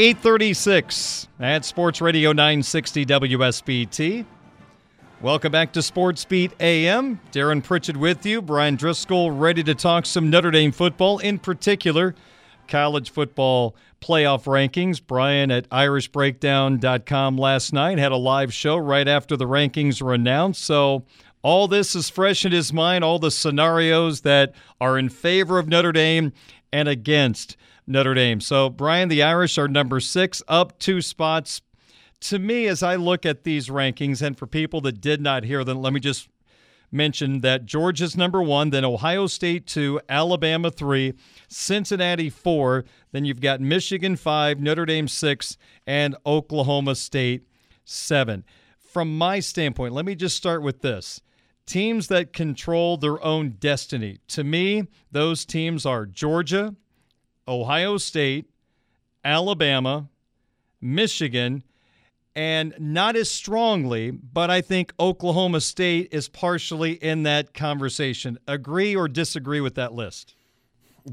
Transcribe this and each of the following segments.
Eight thirty-six at Sports Radio 960 WSBT. Welcome back to Sports Beat AM. Darren Pritchett with you. Bryan Driskell ready to talk some Notre Dame football, in particular, college football playoff rankings. Bryan at IrishBreakdown.com last night had a live show right after the rankings were announced. So all this is fresh in his mind, all the scenarios that are in favor of Notre Dame and against Notre Dame. So, Bryan, the Irish are number six, up two spots to me, as I look at these rankings, and for people that did not hear them, let me just mention that Georgia's number one, then Ohio State two, Alabama three, Cincinnati four, then you've got Michigan five, Notre Dame six, and Oklahoma State seven. From my standpoint, let me just start with this. Teams that control their own destiny. To me, those teams are Georgia, Ohio State, Alabama, Michigan, and not as strongly, but I think Oklahoma State is partially in that conversation. Agree or disagree with that list?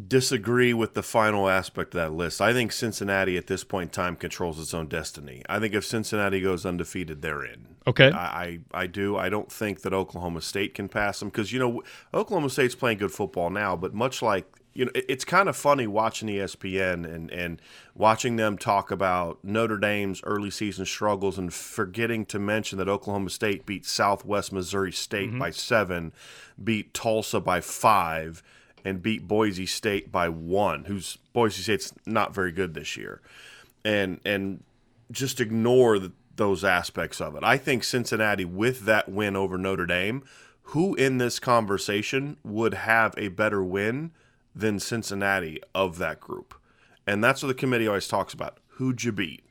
Disagree with the final aspect of that list. I think Cincinnati at this point in time controls its own destiny. I think if Cincinnati goes undefeated, they're in. Okay. I, I, I do. I don't think that Oklahoma State can pass them because, you know, Oklahoma State's playing good football now, but much like you know, it's kind of funny watching ESPN and, and watching them talk about Notre Dame's early season struggles and forgetting to mention that Oklahoma State beat Southwest Missouri State mm-hmm. by seven, beat Tulsa by five, and beat Boise State by one, who's Boise State's not very good this year. And and just ignore the, those aspects of it. I think Cincinnati, with that win over Notre Dame, who in this conversation would have a better win – than Cincinnati of that group. And that's what the committee always talks about. Who'd you beat?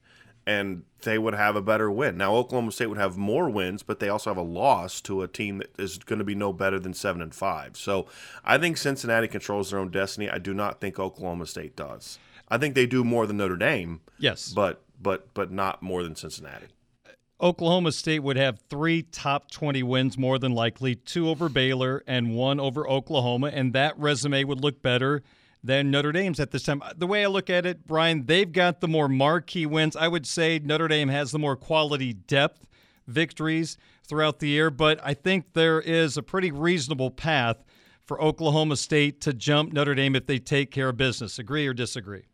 And they would have a better win. Now Oklahoma State would have more wins, but they also have a loss to a team that is going to be no better than seven and five. So I think Cincinnati controls their own destiny. I do not think Oklahoma State does. I think they do more than Notre Dame. Yes. But but but not more than Cincinnati. Oklahoma State would have three top 20 wins more than likely, two over Baylor and one over Oklahoma, and that resume would look better than Notre Dame's at this time. Uh, the way I look at it, Brian, they've got the more marquee wins. I would say Notre Dame has the more quality depth victories throughout the year, but I think there is a pretty reasonable path for Oklahoma State to jump Notre Dame if they take care of business. Agree or disagree?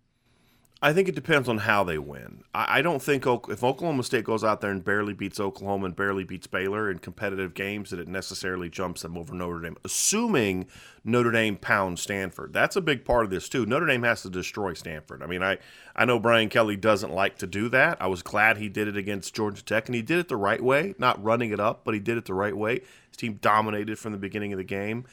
I think it depends on how they win. I, don't think if Oklahoma State goes out there and barely beats Oklahoma and barely beats Baylor in competitive games, that it necessarily jumps them over Notre Dame. Assuming Notre Dame pounds Stanford, that's a big part of this too. Notre Dame has to destroy Stanford. I mean, I I know Brian Kelly doesn't like to do that. I was glad he did it against Georgia Tech, and he did it the right way, not running it up, but he did it the right way. His team dominated from the beginning of the game.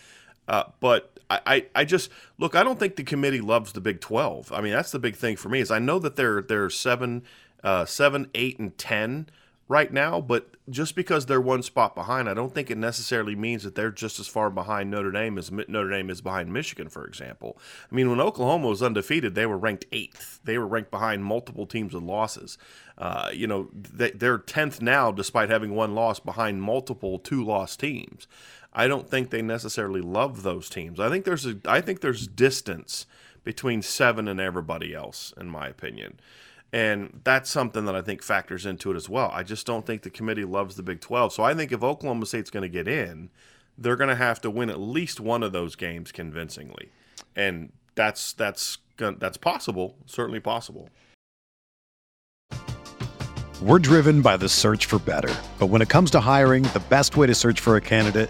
Uh, but I, I, I, just look. I don't think the committee loves the Big Twelve. I mean, that's the big thing for me. Is I know that they're they're seven, uh, seven, eight, and ten right now, but just because they're one spot behind, I don't think it necessarily means that they're just as far behind Notre Dame as Notre Dame is behind Michigan, for example. I mean, when Oklahoma was undefeated, they were ranked eighth. They were ranked behind multiple teams with losses. Uh, you know, they, they're tenth now, despite having one loss behind multiple two-loss teams. I don't think they necessarily love those teams. I think there's a, I think there's distance between seven and everybody else, in my opinion. And that's something that I think factors into it as well. I just don't think the committee loves the Big 12. So I think if Oklahoma State's going to get in, they're going to have to win at least one of those games convincingly. And that's that's that's possible, certainly possible. We're driven by the search for better. But when it comes to hiring, the best way to search for a candidate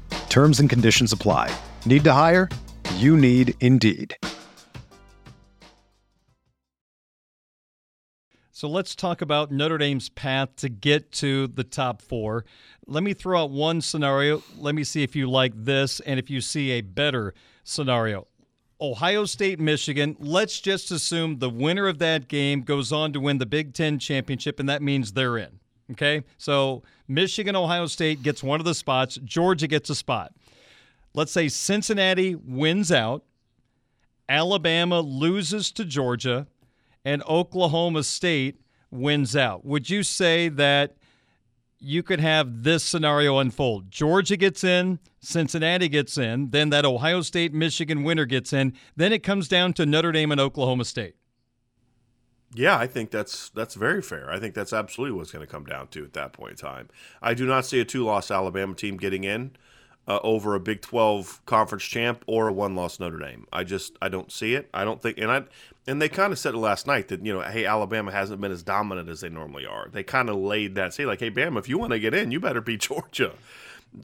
Terms and conditions apply. Need to hire? You need Indeed. So let's talk about Notre Dame's path to get to the top four. Let me throw out one scenario. Let me see if you like this and if you see a better scenario. Ohio State, Michigan. Let's just assume the winner of that game goes on to win the Big Ten championship, and that means they're in. Okay? So Michigan, Ohio State gets one of the spots, Georgia gets a spot. Let's say Cincinnati wins out, Alabama loses to Georgia, and Oklahoma State wins out. Would you say that you could have this scenario unfold? Georgia gets in, Cincinnati gets in, then that Ohio State Michigan winner gets in, then it comes down to Notre Dame and Oklahoma State. Yeah, I think that's that's very fair. I think that's absolutely what's going to come down to at that point in time. I do not see a two-loss Alabama team getting in uh, over a Big 12 conference champ or a one-loss Notre Dame. I just I don't see it. I don't think and I and they kind of said it last night that you know, hey, Alabama hasn't been as dominant as they normally are. They kind of laid that say like, hey, Bama, if you want to get in, you better beat Georgia,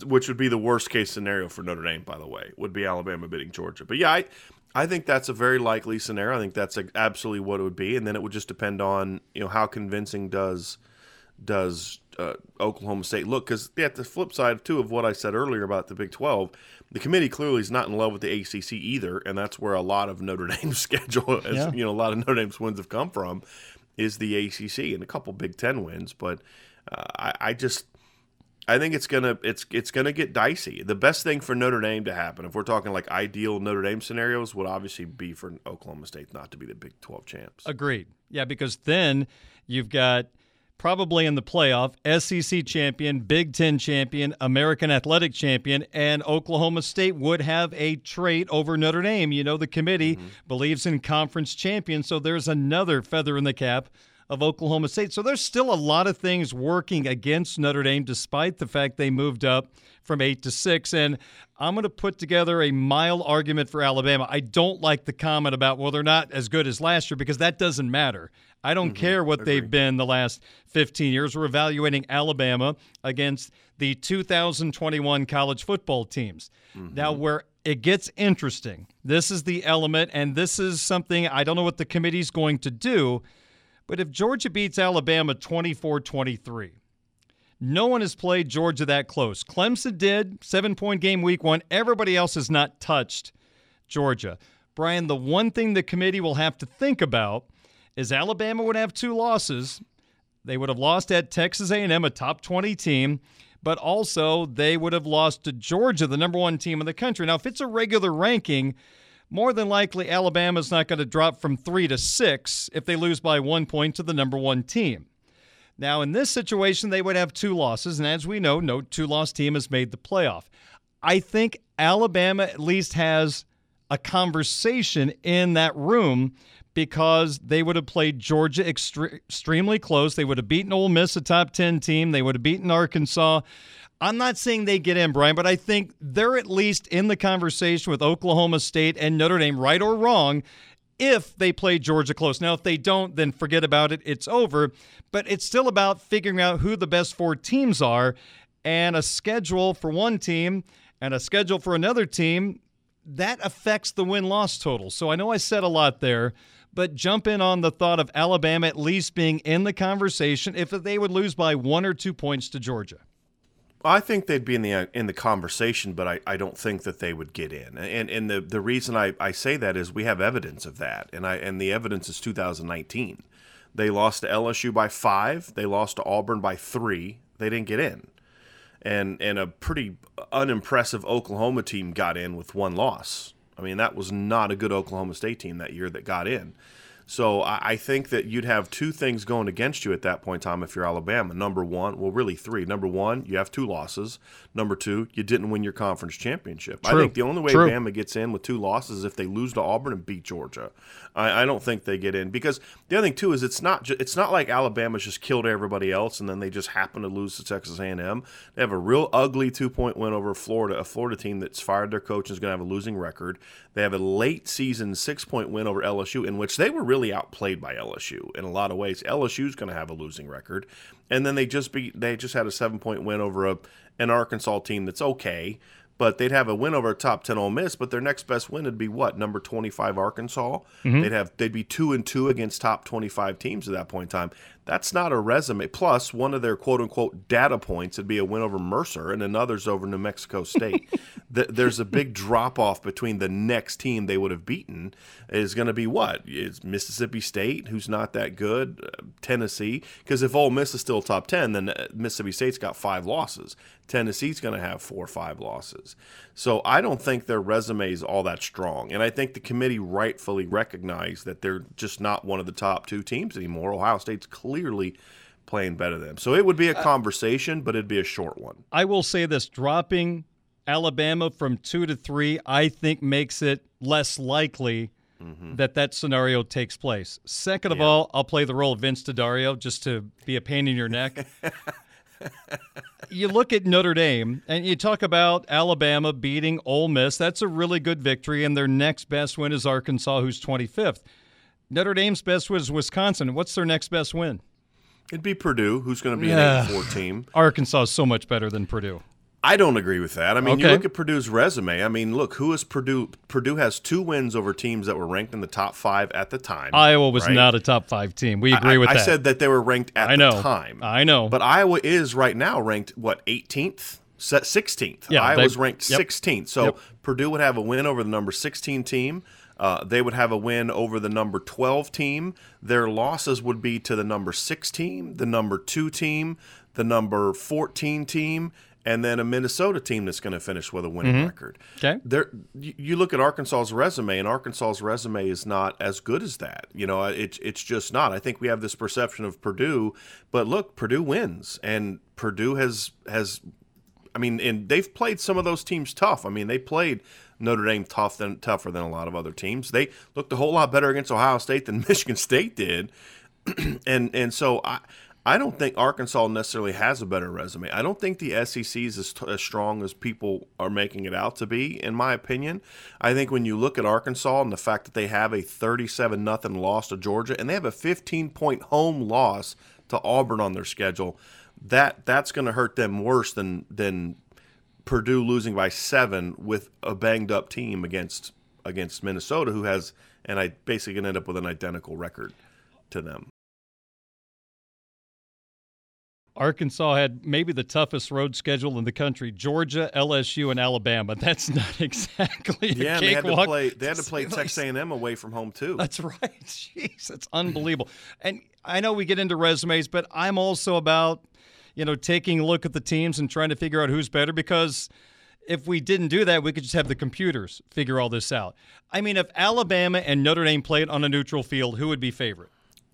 which would be the worst case scenario for Notre Dame, by the way, would be Alabama beating Georgia. But yeah, I I think that's a very likely scenario. I think that's absolutely what it would be, and then it would just depend on you know how convincing does does uh, Oklahoma State look? Because at the flip side too of what I said earlier about the Big Twelve, the committee clearly is not in love with the ACC either, and that's where a lot of Notre Dame's schedule, as, yeah. you know, a lot of Notre Dame's wins have come from, is the ACC and a couple Big Ten wins. But uh, I, I just I think it's gonna it's it's gonna get dicey. The best thing for Notre Dame to happen, if we're talking like ideal Notre Dame scenarios, would obviously be for Oklahoma State not to be the Big Twelve champs. Agreed. Yeah, because then you've got probably in the playoff, SEC champion, Big Ten champion, American Athletic champion, and Oklahoma State would have a trait over Notre Dame. You know, the committee mm-hmm. believes in conference champions, so there's another feather in the cap of Oklahoma State. So there's still a lot of things working against Notre Dame, despite the fact they moved up from eight to six. And I'm going to put together a mild argument for Alabama. I don't like the comment about, well, they're not as good as last year because that doesn't matter. I don't mm-hmm. care what they've been the last 15 years. We're evaluating Alabama against the 2021 college football teams. Mm-hmm. Now, where it gets interesting, this is the element, and this is something I don't know what the committee's going to do, but if Georgia beats Alabama 24 23, no one has played Georgia that close. Clemson did, seven point game week one. Everybody else has not touched Georgia. Bryan, the one thing the committee will have to think about is Alabama would have two losses. They would have lost at Texas A&M, a top 20 team, but also they would have lost to Georgia, the number 1 team in the country. Now, if it's a regular ranking, more than likely Alabama's not going to drop from 3 to 6 if they lose by 1 point to the number 1 team. Now, in this situation, they would have two losses, and as we know, no two loss team has made the playoff. I think Alabama at least has a conversation in that room because they would have played Georgia extre- extremely close. They would have beaten Ole Miss, a top 10 team. They would have beaten Arkansas. I'm not saying they get in, Bryan, but I think they're at least in the conversation with Oklahoma State and Notre Dame, right or wrong, if they play Georgia close. Now, if they don't, then forget about it. It's over. But it's still about figuring out who the best four teams are and a schedule for one team and a schedule for another team. That affects the win loss total. So I know I said a lot there, but jump in on the thought of Alabama at least being in the conversation if they would lose by one or two points to Georgia. I think they'd be in the uh, in the conversation, but I, I don't think that they would get in. And and the, the reason I, I say that is we have evidence of that, and I and the evidence is 2019. They lost to LSU by five. They lost to Auburn by three. They didn't get in, and and a pretty unimpressive Oklahoma team got in with one loss. I mean that was not a good Oklahoma State team that year that got in. So I think that you'd have two things going against you at that point in time if you're Alabama. Number one, well, really three. Number one, you have two losses. Number two, you didn't win your conference championship. True. I think the only way True. Bama gets in with two losses is if they lose to Auburn and beat Georgia. I, I, don't think they get in because the other thing too is it's not ju- it's not like Alabama's just killed everybody else and then they just happen to lose to Texas A&M. They have a real ugly two point win over Florida, a Florida team that's fired their coach and is going to have a losing record. They have a late season six point win over LSU in which they were really outplayed by LSU in a lot of ways. LSU's going to have a losing record, and then they just be they just had a seven point win over a an Arkansas team that's okay but they'd have a win over a top 10 Ole Miss, but their next best win would be what? Number 25 Arkansas. Mm-hmm. They'd have they'd be 2 and 2 against top 25 teams at that point in time. That's not a resume. Plus, one of their quote unquote data points would be a win over Mercer and another's over New Mexico State. There's a big drop off between the next team they would have beaten is going to be what? It's Mississippi State, who's not that good, uh, Tennessee. Because if Ole Miss is still top 10, then uh, Mississippi State's got five losses. Tennessee's going to have four or five losses. So I don't think their resume is all that strong. And I think the committee rightfully recognized that they're just not one of the top two teams anymore. Ohio State's clearly playing better than them. So it would be a uh, conversation, but it'd be a short one. I will say this dropping Alabama from two to three, I think makes it less likely mm-hmm. that that scenario takes place. Second of yeah. all, I'll play the role of Vince D'Addario just to be a pain in your neck. you look at Notre Dame and you talk about Alabama beating Ole Miss. That's a really good victory, and their next best win is Arkansas, who's 25th. Notre Dame's best is Wisconsin. What's their next best win? It'd be Purdue, who's going to be an 8 4 team. Arkansas is so much better than Purdue. I don't agree with that. I mean, okay. you look at Purdue's resume. I mean, look, who is Purdue? Purdue has two wins over teams that were ranked in the top five at the time. Iowa was right? not a top five team. We agree I, with I that. I said that they were ranked at I know. the time. I know. But Iowa is right now ranked, what, 18th? 16th. Yeah, Iowa's they, ranked yep. 16th. So yep. Purdue would have a win over the number 16 team. Uh, they would have a win over the number 12 team. Their losses would be to the number 6 team, the number 2 team, the number 14 team, and then a Minnesota team that's going to finish with a winning mm-hmm. record. Okay. There, you look at Arkansas's resume, and Arkansas's resume is not as good as that. You know, it's it's just not. I think we have this perception of Purdue, but look, Purdue wins, and Purdue has has. I mean, and they've played some of those teams tough. I mean, they played Notre Dame tough than tougher than a lot of other teams. They looked a whole lot better against Ohio State than Michigan State did, and and so I I don't think Arkansas necessarily has a better resume. I don't think the SEC is as, t- as, strong as people are making it out to be, in my opinion. I think when you look at Arkansas and the fact that they have a 37 nothing loss to Georgia and they have a 15 point home loss to Auburn on their schedule, that that's going to hurt them worse than than Purdue losing by seven with a banged up team against against Minnesota, who has and I basically to end up with an identical record to them. Arkansas had maybe the toughest road schedule in the country: Georgia, LSU, and Alabama. That's not exactly yeah. they had to play. They had to play Texas A&M away from home too. That's right. Jeez, that's unbelievable. and I know we get into resumes, but I'm also about you know taking a look at the teams and trying to figure out who's better because if we didn't do that, we could just have the computers figure all this out. I mean, if Alabama and Notre Dame played on a neutral field, who would be favorite?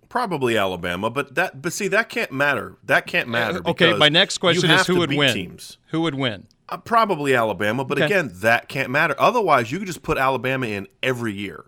Probably Alabama, but that but see that can't matter. That can't matter. Okay, my next question is who would win? Teams. Who would win? Uh, probably Alabama, but Okay. again, that can't matter. Otherwise, you could just put Alabama in every year.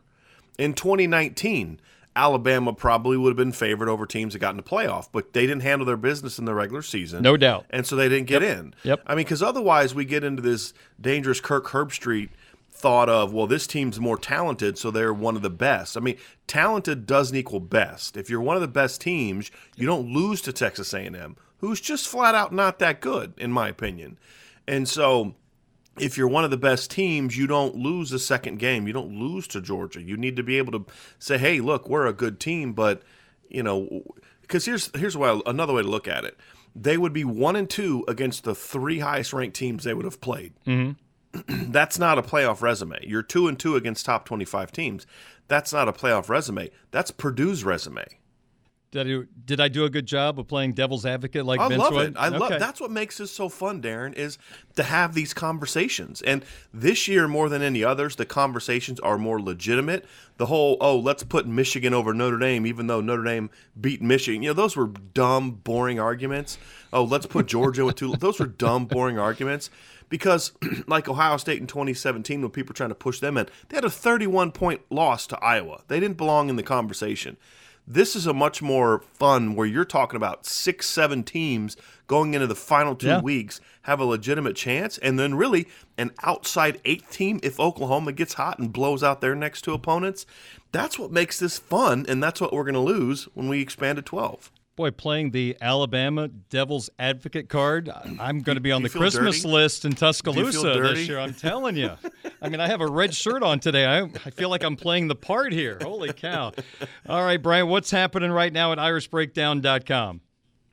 In 2019, Alabama probably would have been favored over teams that got in the playoff, but they didn't handle their business in the regular season. No doubt. And so they didn't get in. Yep. I mean, because otherwise we get into this dangerous Kirk Herbstreit thought of, well, this team's more talented, so they're one of the best. I mean, talented doesn't equal best. If you're one of the best teams, you don't lose to Texas A&M, who's just flat out not that good, in my opinion. And so if you're one of the best teams, you don't lose the second game. You don't lose to Georgia. You need to be able to say, "Hey, look, we're a good team," but you know, because here's here's why another way to look at it: they would be one and two against the three highest ranked teams they would have played. Mm-hmm. That's not a playoff resume. You're two and two against top twenty five teams. That's not a playoff resume. That's Purdue's resume. Did I do, did I do a good job of playing devil's advocate like I Vince love would? it. I love that's what makes this so fun, Darren, is to have these conversations. And this year more than any others, the conversations are more legitimate. The whole, oh, let's put Michigan over Notre Dame, even though Notre Dame beat Michigan. You know, those were dumb, boring arguments. Oh, let's put Georgia with two. Those were dumb, boring arguments. Because, like Ohio State in 2017, when people were trying to push them in, they had a 31 point loss to Iowa. They didn't belong in the conversation. This is a much more fun where you're talking about six, seven teams going into the final two Yeah. weeks have a legitimate chance, and then really an outside eight team if Oklahoma gets hot and blows out their next two opponents. That's what makes this fun, and that's what we're going to lose when we expand to 12. Boy, playing the Alabama Devil's Advocate card, I- I'm going to be on the Christmas dirty? list in Tuscaloosa this year. I'm telling you. I mean, I have a red shirt on today. I, I feel like I'm playing the part here. Holy cow. All right, Bryan, what's happening right now at irishbreakdown.com?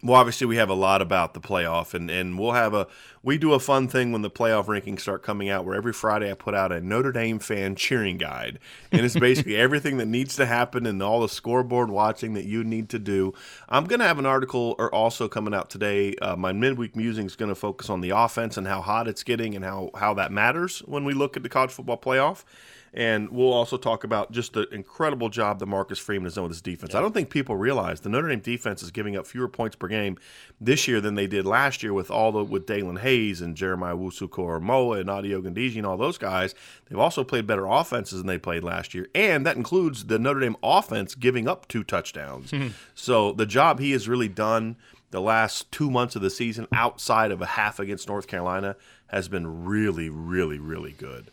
Well, obviously, we have a lot about the playoff, and, and we'll have a we do a fun thing when the playoff rankings start coming out. Where every Friday I put out a Notre Dame fan cheering guide, and it's basically everything that needs to happen and all the scoreboard watching that you need to do. I'm going to have an article or also coming out today. Uh, my midweek musing is going to focus on the offense and how hot it's getting and how how that matters when we look at the college football playoff. And we'll also talk about just the incredible job that Marcus Freeman has done with his defense. I don't think people realize the Notre Dame defense is giving up fewer points per game this year than they did last year with all the with Daelin Hayes and Jeremiah Owusu-Koramoah and Ade Ogundeji and all those guys. They've also played better offenses than they played last year, and that includes the Notre Dame offense giving up two touchdowns. Hmm. so the job he has really done the last two months of the season outside of a half against North Carolina has been really, really, really good.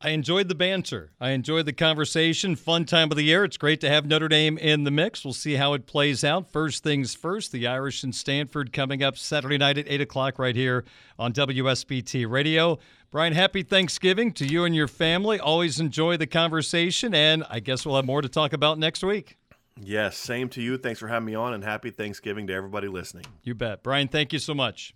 I enjoyed the banter. I enjoyed the conversation. Fun time of the year. It's great to have Notre Dame in the mix. We'll see how it plays out. First things first, the Irish and Stanford coming up Saturday night at 8 o'clock right here on WSBT Radio. Bryan, happy Thanksgiving to you and your family. Always enjoy the conversation, and I guess we'll have more to talk about next week. Yes, same to you. Thanks for having me on, and happy Thanksgiving to everybody listening. You bet. Bryan, thank you so much.